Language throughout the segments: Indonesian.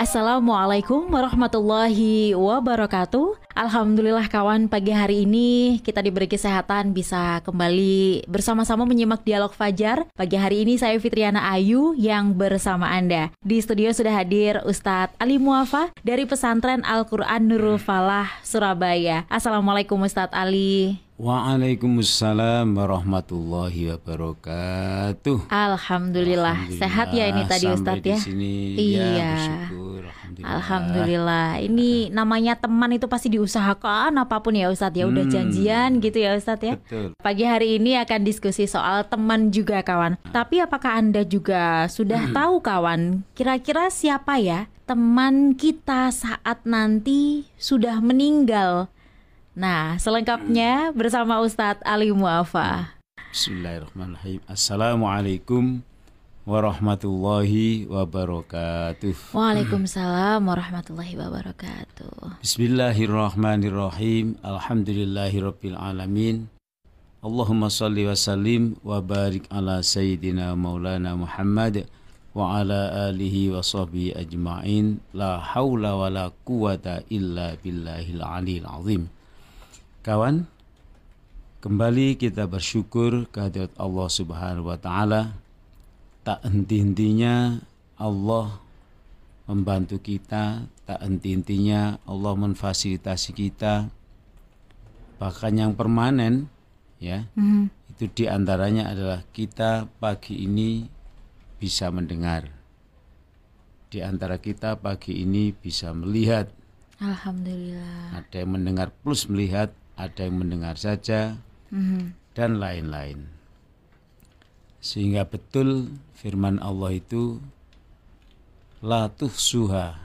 Assalamualaikum warahmatullahi wabarakatuh. Alhamdulillah kawan pagi hari ini kita diberi kesehatan bisa kembali bersama-sama menyimak dialog Fajar. Pagi hari ini saya Fitriana Ayu yang bersama Anda. Di studio sudah hadir Ustadz Ali Muafa dari pesantren Al-Quran Nurul Falah Surabaya. Assalamualaikum Ustadz Ali. Waalaikumsalam warahmatullahi wabarakatuh. Alhamdulillah. Alhamdulillah. Sehat ya ini tadi Ustadz ya. Sini, iya. Ya, bersyukur. Alhamdulillah. Alhamdulillah. Ini namanya teman itu pasti diusahakan apa pun ya Ustadz ya. Udah hmm. janjian gitu ya Ustadz ya. Betul. Pagi hari ini akan diskusi soal teman juga kawan. Tapi apakah Anda juga sudah hmm. tahu kawan kira-kira siapa ya teman kita saat nanti sudah meninggal? Nah, selengkapnya bersama Ustadz Ali Muafa. Bismillahirrahmanirrahim. Assalamualaikum warahmatullahi wabarakatuh. Waalaikumsalam warahmatullahi wabarakatuh. Bismillahirrahmanirrahim. Alhamdulillahirabbil alamin. Allahumma salli wa sallim wa barik ala sayyidina maulana Muhammad wa ala alihi wa sahbihi ajma'in. La haula wa la quwata illa billahil aliyil azim. Kawan, kembali kita bersyukur kehadirat Allah Subhanahu wa taala. Tak henti-hentinya Allah membantu kita, tak henti-hentinya Allah memfasilitasi kita. Bahkan yang permanen ya, mm-hmm. itu di antaranya adalah kita pagi ini bisa mendengar. Di antara kita pagi ini bisa melihat. Alhamdulillah. Ada yang mendengar plus melihat, ada yang mendengar saja, mm-hmm. dan lain-lain. Sehingga betul firman Allah itu la suha.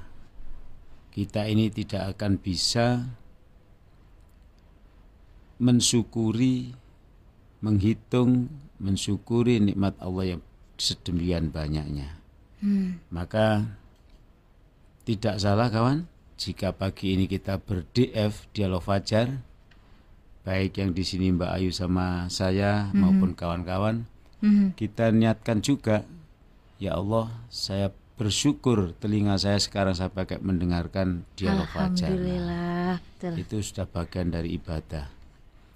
Kita ini tidak akan bisa mensyukuri, menghitung, mensyukuri nikmat Allah yang sedemikian banyaknya. Hmm. Maka tidak salah kawan jika pagi ini kita ber-DF dialog fajar baik yang di sini Mbak Ayu sama saya mm-hmm. maupun kawan-kawan mm-hmm. kita niatkan juga ya Allah saya bersyukur telinga saya sekarang saya pakai mendengarkan dialog fajar nah, itu sudah bagian dari ibadah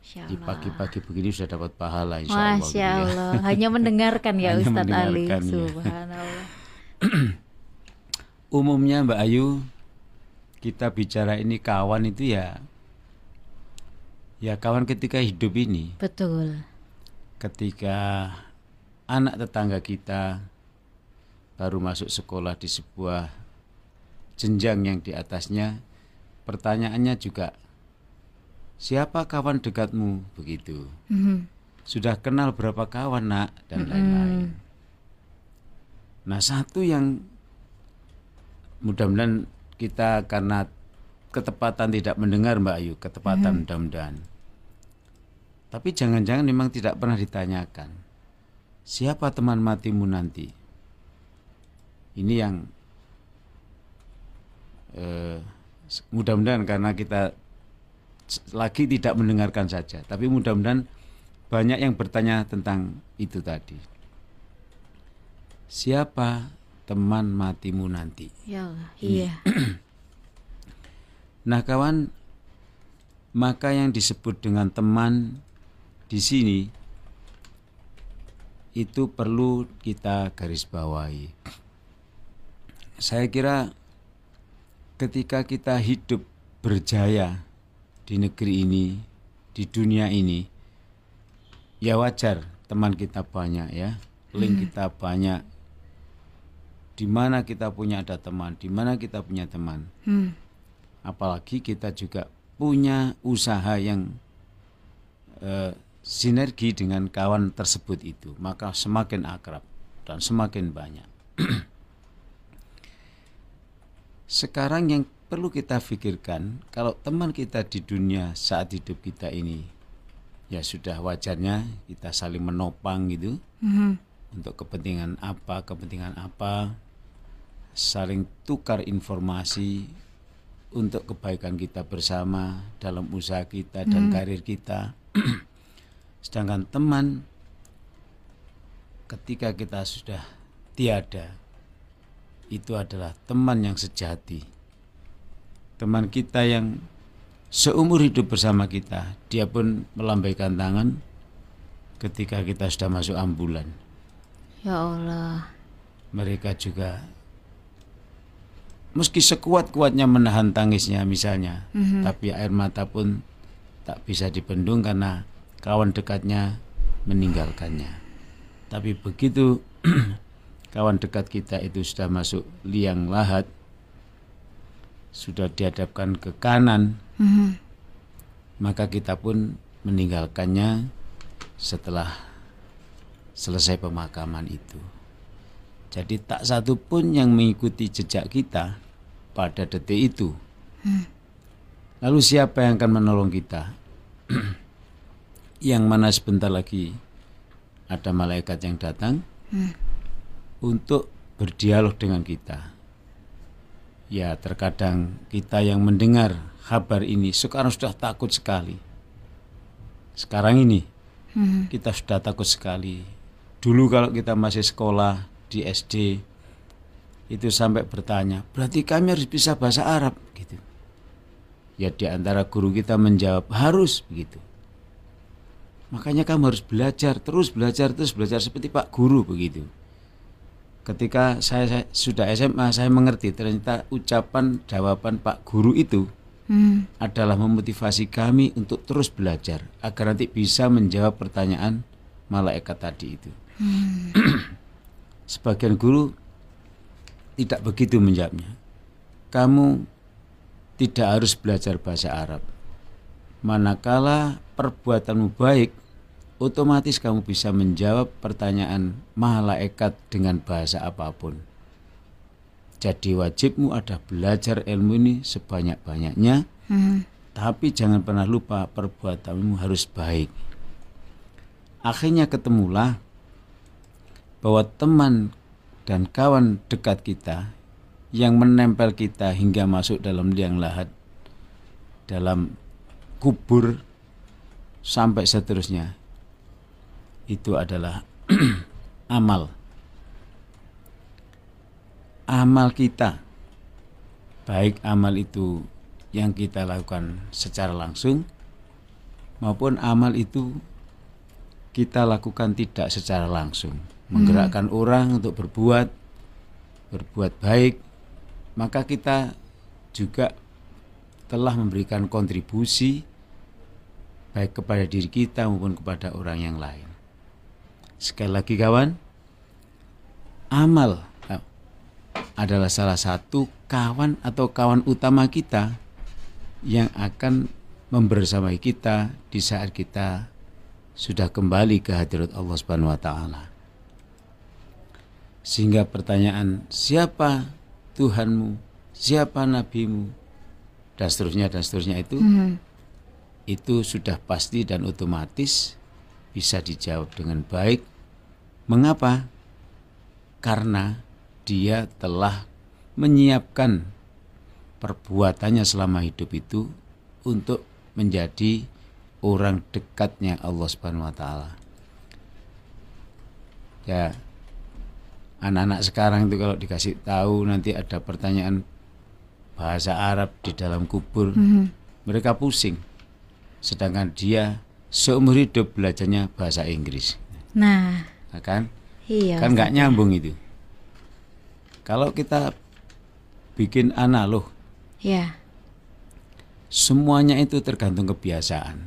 di pagi-pagi begini sudah dapat pahala insya Allah. Masya gitu ya. Allah. Ya. Hanya mendengarkan ya Ustadz Ali. Ya. Subhanallah. Umumnya Mbak Ayu kita bicara ini kawan itu ya Ya kawan ketika hidup ini. Betul. Ketika anak tetangga kita baru masuk sekolah di sebuah jenjang yang di atasnya, pertanyaannya juga siapa kawan dekatmu begitu. Mm -hmm. Sudah kenal berapa kawan nak dan lain-lain. Mm -hmm. Nah satu yang mudah-mudahan kita karena ketepatan tidak mendengar Mbak Ayu, ketepatan hmm. mudah-mudahan. Tapi jangan-jangan memang tidak pernah ditanyakan. Siapa teman matimu nanti? Ini yang eh, mudah-mudahan karena kita lagi tidak mendengarkan saja, tapi mudah-mudahan banyak yang bertanya tentang itu tadi. Siapa teman matimu nanti? Ya Allah, iya. Nah, kawan, maka yang disebut dengan teman di sini itu perlu kita garis bawahi. Saya kira ketika kita hidup berjaya di negeri ini, di dunia ini, ya wajar teman kita banyak ya, link hmm. kita banyak. Di mana kita punya ada teman, di mana kita punya teman. Hmm apalagi kita juga punya usaha yang uh, sinergi dengan kawan tersebut itu maka semakin akrab dan semakin banyak sekarang yang perlu kita pikirkan kalau teman kita di dunia saat hidup kita ini ya sudah wajarnya kita saling menopang gitu mm-hmm. untuk kepentingan apa kepentingan apa saling tukar informasi untuk kebaikan kita bersama dalam usaha kita dan karir kita. Sedangkan teman ketika kita sudah tiada itu adalah teman yang sejati. Teman kita yang seumur hidup bersama kita, dia pun melambaikan tangan ketika kita sudah masuk ambulan. Ya Allah. Mereka juga meski sekuat-kuatnya menahan tangisnya misalnya, tapi air mata pun tak bisa dibendung karena kawan dekatnya meninggalkannya. Tapi begitu kawan dekat kita itu sudah masuk liang lahat, sudah dihadapkan ke kanan, Mhm. maka kita pun meninggalkannya setelah selesai pemakaman itu. Jadi tak satu pun yang mengikuti jejak kita pada detik itu. Lalu siapa yang akan menolong kita? yang mana sebentar lagi ada malaikat yang datang untuk berdialog dengan kita. Ya, terkadang kita yang mendengar kabar ini sekarang sudah takut sekali. Sekarang ini kita sudah takut sekali. Dulu kalau kita masih sekolah di SD itu sampai bertanya, berarti kami harus bisa bahasa Arab gitu. Ya di antara guru kita menjawab harus begitu. Makanya kamu harus belajar terus belajar terus belajar seperti Pak Guru begitu. Ketika saya, saya sudah SMA saya mengerti ternyata ucapan jawaban Pak Guru itu Hmm. adalah memotivasi kami untuk terus belajar agar nanti bisa menjawab pertanyaan malaikat tadi itu. Sebagian guru tidak begitu menjawabnya. Kamu tidak harus belajar bahasa Arab. Manakala perbuatanmu baik, otomatis kamu bisa menjawab pertanyaan malaikat dengan bahasa apa pun. Jadi wajibmu ada belajar ilmu ini sebanyak-banyaknya, Mhm. tapi jangan pernah lupa perbuatanmu harus baik. Akhirnya ketemulah bahwa teman dan kawan dekat kita yang menempel kita hingga masuk dalam liang lahat, dalam kubur sampai seterusnya, itu adalah amal. Amal kita, baik amal itu yang kita lakukan secara langsung maupun amal itu kita lakukan tidak secara langsung. Menggerakkan orang untuk berbuat berbuat baik maka kita juga telah memberikan kontribusi baik kepada diri kita maupun kepada orang yang lain sekali lagi kawan amal eh, adalah salah satu kawan atau kawan utama kita yang akan membersamai kita di saat kita sudah kembali ke hadirat Allah Subhanahu wa taala. Sehingga pertanyaan siapa Tuhanmu, siapa nabimu dan seterusnya dan seterusnya itu Mhm. Itu sudah pasti dan otomatis bisa dijawab dengan baik. Mengapa? Karena dia telah menyiapkan perbuatannya selama hidup itu untuk menjadi orang dekatnya Allah Subhanahu wa taala. Ya. Anak-anak sekarang itu kalau dikasih tahu nanti ada pertanyaan bahasa Arab di dalam kubur, Mhm. mereka pusing. Sedangkan dia seumur hidup belajarnya bahasa Inggris. Nah, Nah, kan? iya. kan nggak nyambung itu. Kalau kita bikin analog, Ya. semuanya itu tergantung kebiasaan.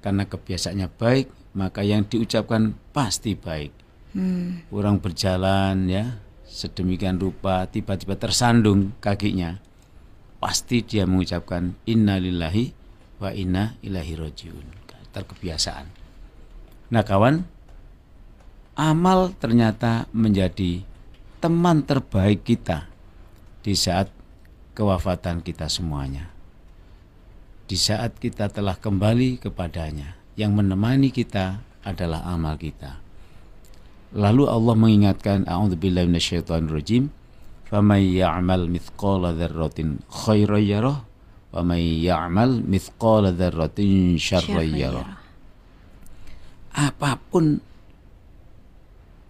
Karena kebiasaannya baik, maka yang diucapkan pasti baik. Hmm. Orang berjalan ya, sedemikian rupa tiba-tiba tersandung kakinya, pasti dia mengucapkan innalillahi wa inna ilahi rojiun. Terkebiasaan. Nah kawan, amal ternyata menjadi teman terbaik kita di saat kewafatan kita semuanya. Di saat kita telah kembali kepadanya, yang menemani kita adalah amal kita. Lalu Allah mengingatkan a'udzubillahi minasyaitonirrajim Faman ya'mal mithqala dzarratin khairan yarah wa may ya'mal mithqala dzarratin syarran yarah. Apa pun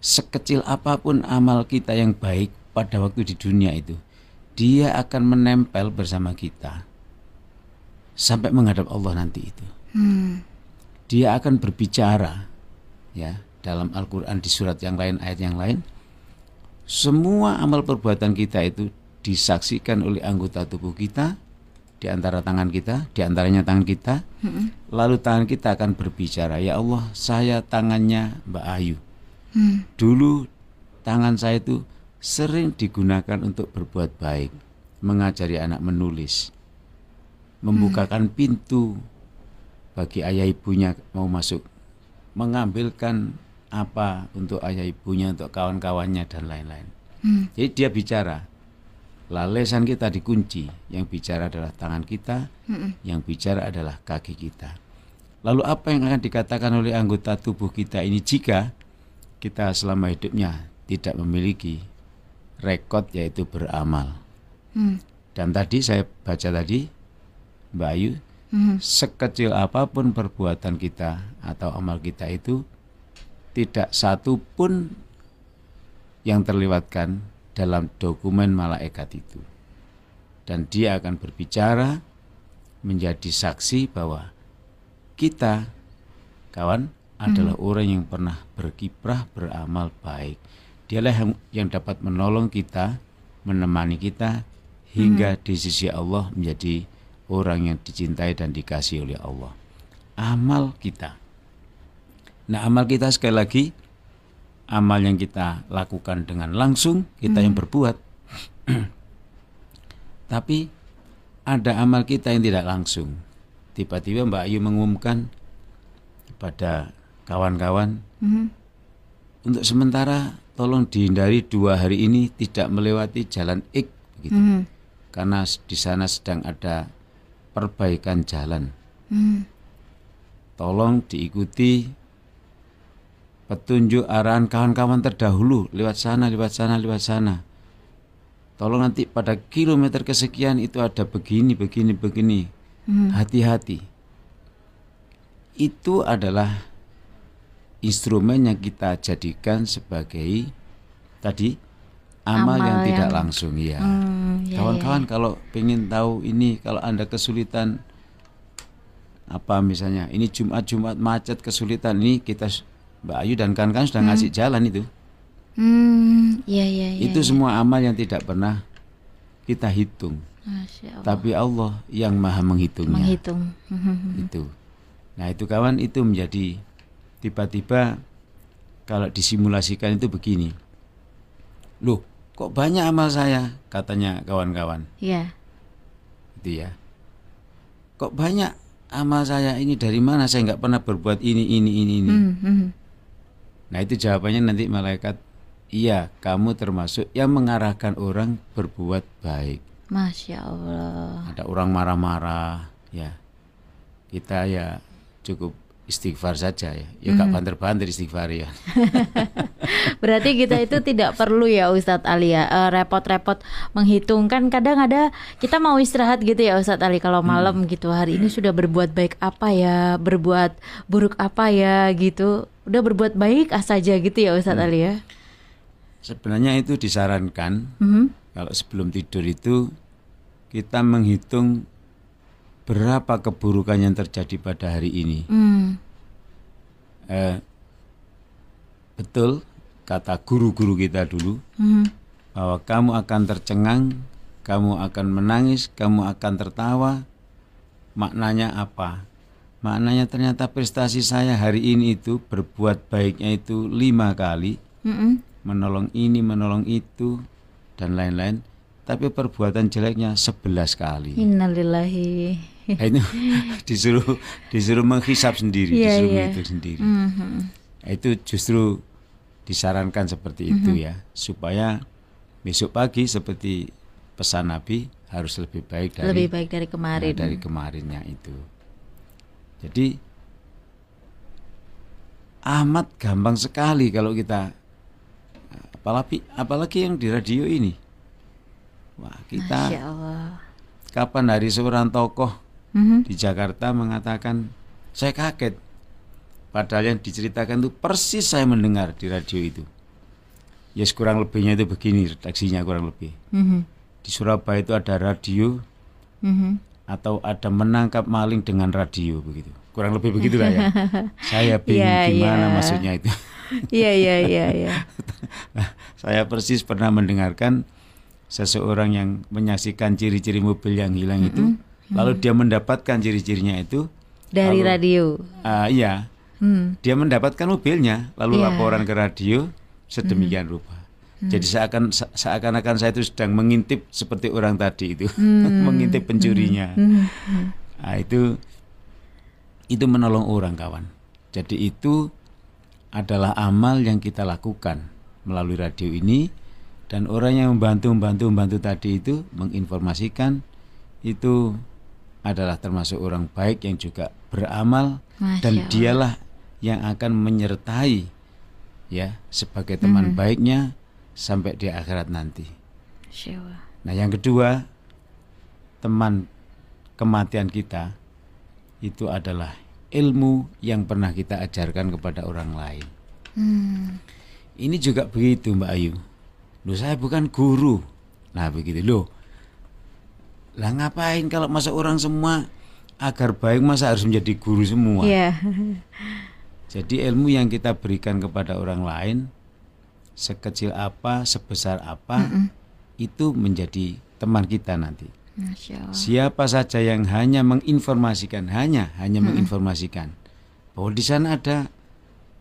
sekecil apa pun amal kita yang baik pada waktu di dunia itu, dia akan menempel bersama kita sampai menghadap Allah nanti itu. Hmm. Dia akan berbicara ya dalam Al-Qur'an di surat yang lain ayat yang lain semua amal perbuatan kita itu disaksikan oleh anggota tubuh kita di antara tangan kita, di antaranya tangan kita. Hmm. Lalu tangan kita akan berbicara, "Ya Allah, saya tangannya Mbak Ayu. Hmm. Dulu tangan saya itu sering digunakan untuk berbuat baik, mengajari anak menulis, membukakan pintu bagi ayah ibunya mau masuk, mengambilkan apa untuk ayah ibunya, untuk kawan-kawannya dan lain-lain. Hmm. Jadi dia bicara. Lalesan kita dikunci, yang bicara adalah tangan kita, Hmm. yang bicara adalah kaki kita. Lalu apa yang akan dikatakan oleh anggota tubuh kita ini jika kita selama hidupnya tidak memiliki rekod yaitu beramal. Hmm. Dan tadi saya baca tadi Mbak Ayu, Hmm. sekecil apa pun perbuatan kita atau amal kita itu tidak satu pun yang terlewatkan dalam dokumen malaikat itu. Dan dia akan berbicara menjadi saksi bahwa kita kawan adalah orang yang pernah berkiprah beramal baik. Dialah yang, yang dapat menolong kita, menemani kita hingga di sisi Allah menjadi orang yang dicintai dan dikasih oleh Allah. Amal kita. Nah, amal kita sekali lagi amal yang kita lakukan dengan langsung kita yang berbuat. Tapi ada amal kita yang tidak langsung. Tiba-tiba Mbak Ayu mengumumkan kepada kawan-kawan Hmm. untuk sementara tolong dihindari dua hari ini tidak melewati jalan X begitu. Hmm. Karena di sana sedang ada perbaikan jalan. Hmm. Tolong diikuti petunjuk arahan kawan-kawan terdahulu lewat sana, lewat sana, lewat sana. Tolong nanti pada kilometer kesekian itu ada begini, begini, begini. Hmm. Hati-hati. Itu adalah instrumen yang kita jadikan sebagai tadi amal, Amal yang, tidak yang- langsung ya. Hmm, ya, Kawan-kawan kalau pengen tahu ini kalau Anda kesulitan apa misalnya ini Jumat-Jumat macet kesulitan ini kita Mbak Ayu dan kawan-kawan sudah ngasih jalan itu. Hmm, ya ya ya. itu semua amal yang tidak pernah kita hitung, Allah. tapi Allah yang Maha menghitungnya. Menghitung. Hmm. Itu. Nah, itu kawan itu menjadi tiba-tiba kalau disimulasikan itu begini. Loh, kok banyak amal saya? katanya kawan-kawan. Ya. Itu ya. Kok banyak amal saya ini dari mana saya nggak pernah berbuat ini ini ini ini. Hmm, hmm. Nah itu jawabannya nanti malaikat Iya kamu termasuk yang mengarahkan orang berbuat baik. Masya Allah. Ada orang marah-marah Ya. Kita ya cukup istighfar saja ya. Ya gak banter-banter istighfar ya. Berarti kita itu tidak perlu ya Ustadz Ali ya. Eh, repot-repot menghitung kan kadang ada kita mau istirahat gitu ya Ustadz Ali kalau malam gitu. Hari ini sudah berbuat baik apa ya? Berbuat buruk apa ya? Gitu udah berbuat baik ah saja gitu ya Ustadz Ali ya. Sebenarnya itu disarankan Mhm. Kalau sebelum tidur itu Kita menghitung Berapa keburukan yang terjadi pada hari ini Hmm. eh, betul kata guru-guru kita dulu Mhm. bahwa kamu akan tercengang, kamu akan menangis, kamu akan tertawa. Maknanya apa? Maknanya ternyata prestasi saya hari ini itu berbuat baiknya itu lima kali, Mhm. menolong ini, menolong itu, dan lain-lain. Tapi perbuatan jeleknya sebelas kali. Innalillahi. Nah, itu disuruh disuruh menghisap sendiri, Iya, disuruh iya. menghitung sendiri. Mhm. Nah, itu justru disarankan seperti itu Mhm. ya supaya besok pagi seperti pesan Nabi harus lebih baik dari Lebih baik dari kemarin. nah, dari kemarinnya itu. Jadi amat gampang sekali kalau kita apalagi apalagi yang di radio ini Wah, kita kapan hari seorang tokoh Mhm. di Jakarta mengatakan saya kaget. Padahal yang diceritakan itu persis saya mendengar di radio itu. Ya yes, kurang lebihnya itu begini redaksinya kurang lebih. Mhm. Di Surabaya itu ada radio Mhm. Atau ada menangkap maling dengan radio begitu. Kurang lebih begitulah ya. Saya bingung Iya, gimana iya. maksudnya itu. Iya iya iya iya. Saya persis pernah mendengarkan seseorang yang menyaksikan ciri-ciri mobil yang hilang itu, lalu dia mendapatkan ciri-cirinya itu, Dari Lalu- radio. ah, iya, Hmm. dia mendapatkan mobilnya, lalu Iya. laporan ke radio sedemikian rupa. Jadi seakan se- seakan-akan saya itu sedang mengintip seperti orang tadi itu, mengintip pencurinya. Hmm. Nah, itu itu menolong orang kawan. Jadi itu adalah amal yang kita lakukan melalui radio ini. Dan orang yang membantu membantu membantu tadi itu menginformasikan itu adalah termasuk orang baik yang juga beramal. Masya dan Allah. dialah yang akan menyertai ya sebagai teman baiknya sampai di akhirat nanti. Allah. Nah, yang kedua, teman kematian kita itu adalah ilmu yang pernah kita ajarkan kepada orang lain. Hmm. Ini juga begitu, Mbak Ayu. Loh, saya bukan guru. Nah, begitu loh. Lah ngapain kalau masa orang semua agar baik masa harus menjadi guru semua? Iya. Jadi ilmu yang kita berikan kepada orang lain sekecil apa, sebesar apa itu menjadi teman kita nanti. Siapa saja yang hanya menginformasikan, hanya hanya menginformasikan bahwa di sana ada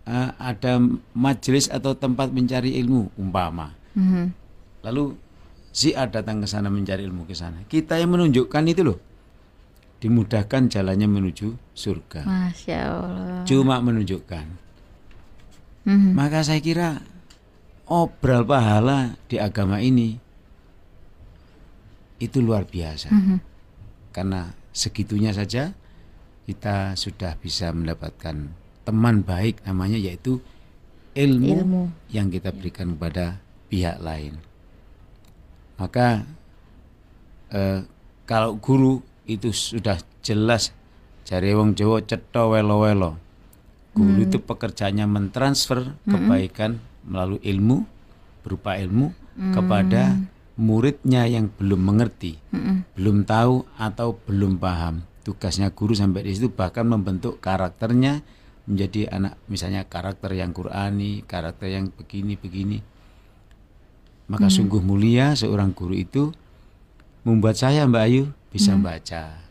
eh, ada majelis atau tempat mencari ilmu umpama. Mhm. Lalu si A datang ke sana mencari ilmu ke sana. Kita yang menunjukkan itu loh. Dimudahkan jalannya menuju surga. Masya Allah. Cuma menunjukkan. Mhm. Maka saya kira obral pahala di agama ini itu luar biasa. Mhm. Karena segitunya saja kita sudah bisa mendapatkan teman baik namanya yaitu ilmu, Ilmu. yang kita berikan kepada pihak lain. Maka eh, kalau guru itu sudah jelas jari wong Jawa cetha welo-welo. Guru itu pekerjaannya mentransfer kebaikan melalui ilmu berupa ilmu kepada muridnya yang belum mengerti, Mhm. belum tahu atau belum paham. Tugasnya guru sampai di situ bahkan membentuk karakternya menjadi anak misalnya karakter yang Qurani, karakter yang begini-begini. Maka sungguh mulia seorang guru itu membuat saya Mbak Ayu bisa membaca,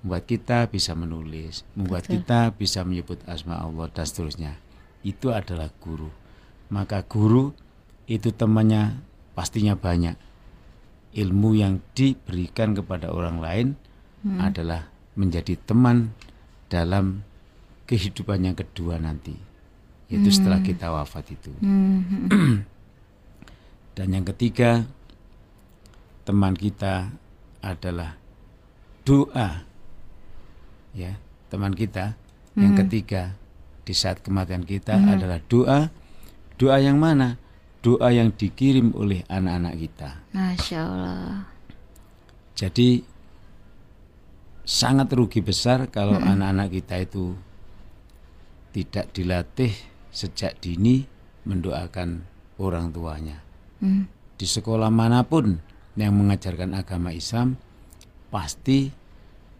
membuat kita bisa menulis, membuat kita bisa menyebut asma Allah dan seterusnya. Itu adalah guru. Maka guru itu temannya pastinya banyak. Ilmu yang diberikan kepada orang lain adalah menjadi teman dalam kehidupan yang kedua nanti, yaitu setelah kita wafat itu. Mhm. Dan yang ketiga, teman kita adalah doa. Ya, teman kita. Yang ketiga, di saat kematian kita adalah doa. Doa yang mana? Doa yang dikirim oleh anak-anak kita. Masya Allah. Jadi sangat rugi besar kalau anak-anak kita itu tidak dilatih sejak dini mendoakan orang tuanya. Hmm. Di sekolah mana pun yang mengajarkan agama Islam pasti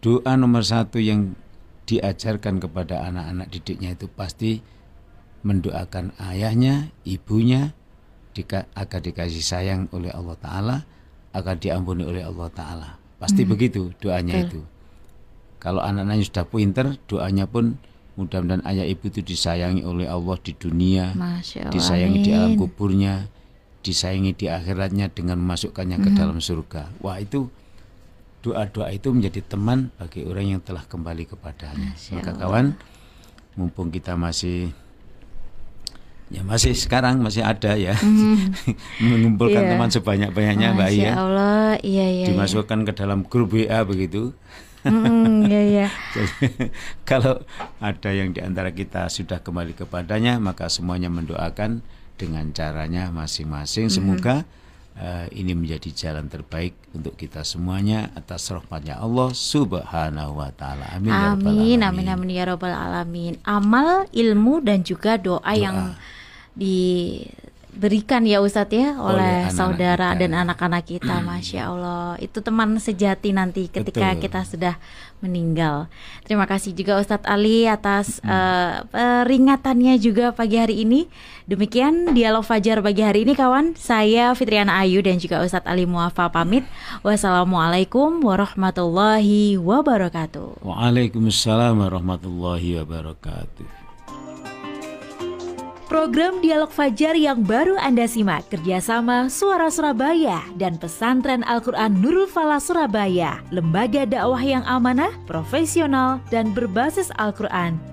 doa nomor satu yang diajarkan kepada anak-anak didiknya itu pasti mendoakan ayahnya, ibunya dika- agar dikasih sayang oleh Allah Ta'ala agar diampuni oleh Allah Ta'ala pasti begitu doanya itu kalau anak-anaknya sudah pinter doanya pun mudah-mudahan ayah ibu itu disayangi oleh Allah di dunia Allah. disayangi di alam kuburnya, disayangi di akhiratnya dengan memasukkannya ke dalam surga. Wah itu doa-doa itu menjadi teman bagi orang yang telah kembali kepadanya. Maka kawan, mumpung kita masih ya masih sekarang masih ada ya mengumpulkan Iya. teman sebanyak-banyaknya Mbak Iya, Allah. Iya iya. iya. dimasukkan ke dalam grup WA begitu. Mm, Iya iya. Jadi, kalau ada yang di antara kita sudah kembali kepadanya, maka semuanya mendoakan dengan caranya masing-masing. Semoga uh, ini menjadi jalan terbaik untuk kita semuanya atas rahmatnya Allah Subhanahu wa taala. Amin. Ya amin, ya amin, amin ya rabbal alamin. Amal, ilmu dan juga doa, doa. yang di berikan ya Ustadz ya oleh, oleh saudara kita. dan anak-anak kita Masya Allah. Itu teman sejati nanti ketika Betul. kita sudah meninggal. Terima kasih juga Ustadz Ali atas hmm. uh, peringatannya juga pagi hari ini. Demikian dialog Fajar pagi hari ini kawan. Saya Fitriana Ayu dan juga Ustadz Ali Muafa pamit. Wassalamualaikum warahmatullahi wabarakatuh. Waalaikumsalam warahmatullahi wabarakatuh Program Dialog Fajar yang baru Anda simak. Kerjasama Suara Surabaya dan Pesantren Al-Quran Nurul Falah Surabaya, lembaga dakwah yang amanah, profesional, dan berbasis Al-Quran